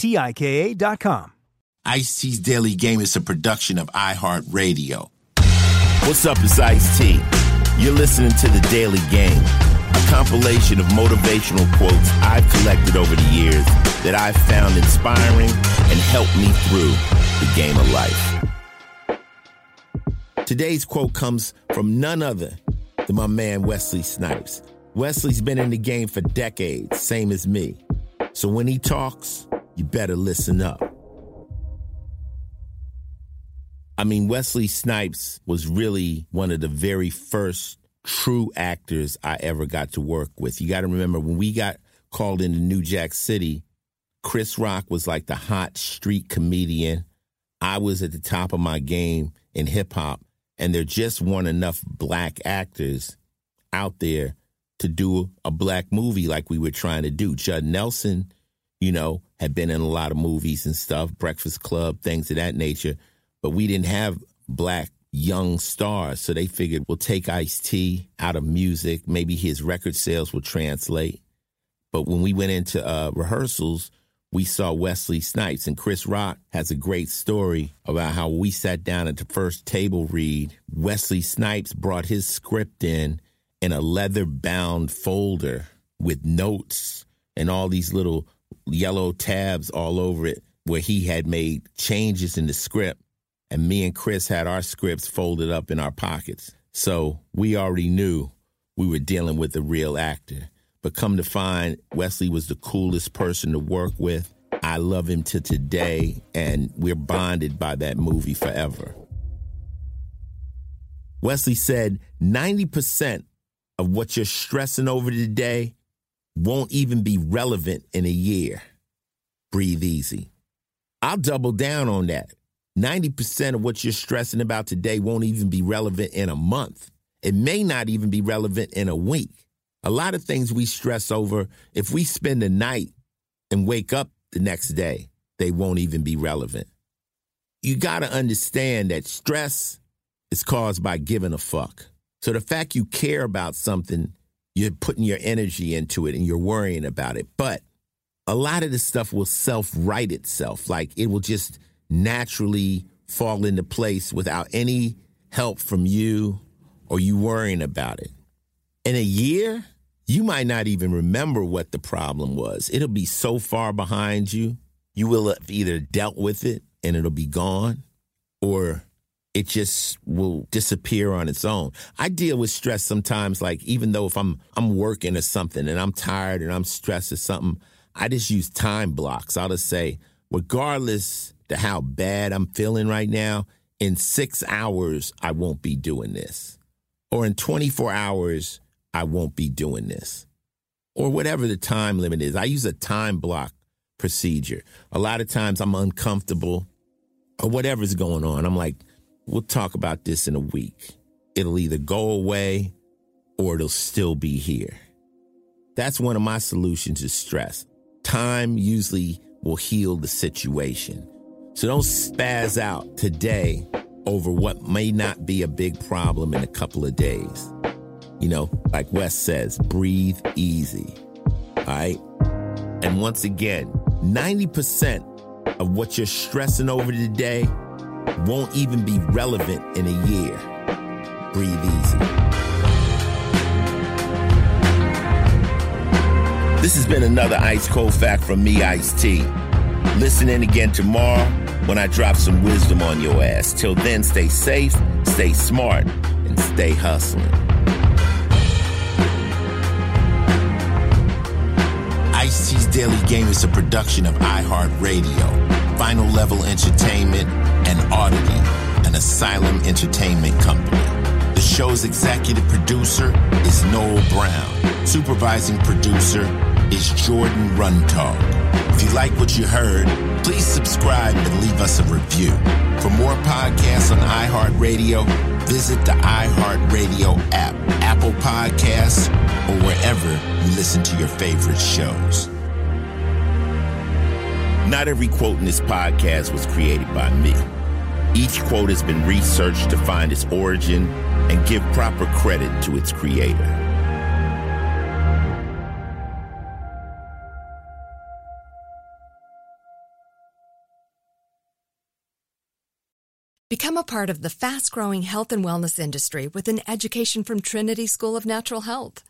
T I K A.com. Ice T's Daily Game is a production of iHeartRadio. What's up, it's Ice T. You're listening to The Daily Game, a compilation of motivational quotes I've collected over the years that I've found inspiring and helped me through the game of life. Today's quote comes from none other than my man Wesley Snipes. Wesley's been in the game for decades, same as me. So when he talks, you better listen up. I mean, Wesley Snipes was really one of the very first true actors I ever got to work with. You got to remember when we got called into New Jack City, Chris Rock was like the hot street comedian. I was at the top of my game in hip hop, and there just weren't enough black actors out there to do a black movie like we were trying to do. Judd Nelson, you know, had been in a lot of movies and stuff, Breakfast Club, things of that nature, but we didn't have black young stars. So they figured we'll take Ice T out of music. Maybe his record sales will translate. But when we went into uh, rehearsals, we saw Wesley Snipes and Chris Rock has a great story about how we sat down at the first table read. Wesley Snipes brought his script in in a leather bound folder with notes and all these little yellow tabs all over it where he had made changes in the script. And me and Chris had our scripts folded up in our pockets. So we already knew we were dealing with a real actor. But come to find, Wesley was the coolest person to work with. I love him to today, and we're bonded by that movie forever. Wesley said 90% of what you're stressing over today won't even be relevant in a year. Breathe easy. I'll double down on that. 90% of what you're stressing about today won't even be relevant in a month. It may not even be relevant in a week. A lot of things we stress over, if we spend the night and wake up the next day, they won't even be relevant. You got to understand that stress is caused by giving a fuck. So the fact you care about something, you're putting your energy into it and you're worrying about it. But a lot of this stuff will self right itself. Like it will just naturally fall into place without any help from you or you worrying about it. In a year, you might not even remember what the problem was. It'll be so far behind you, you will have either dealt with it and it'll be gone, or it just will disappear on its own. I deal with stress sometimes, like even though if I'm I'm working or something and I'm tired and I'm stressed or something, I just use time blocks. I'll just say, regardless to how bad I'm feeling right now, in six hours I won't be doing this. Or in 24 hours, I won't be doing this. Or whatever the time limit is. I use a time block procedure. A lot of times I'm uncomfortable or whatever's going on. I'm like, we'll talk about this in a week. It'll either go away or it'll still be here. That's one of my solutions to stress. Time usually will heal the situation. So don't spaz out today over what may not be a big problem in a couple of days. You know, like Wes says, breathe easy. All right? And once again, 90% of what you're stressing over today won't even be relevant in a year. Breathe easy. This has been another Ice Cold Fact from me, Ice T. Listen in again tomorrow when I drop some wisdom on your ass. Till then, stay safe, stay smart, and stay hustling. Ice T's Daily Game is a production of iHeartRadio, Final Level Entertainment, and Oddity, an Asylum Entertainment company. The show's executive producer is Noel Brown. Supervising producer is Jordan Runtagh. If you like what you heard, please subscribe and leave us a review. For more podcasts on iHeartRadio, visit the iHeartRadio app, Apple Podcasts, or wherever you listen to your favorite shows. Not every quote in this podcast was created by me. Each quote has been researched to find its origin and give proper credit to its creator. Become a part of the fast growing health and wellness industry with an education from Trinity School of Natural Health.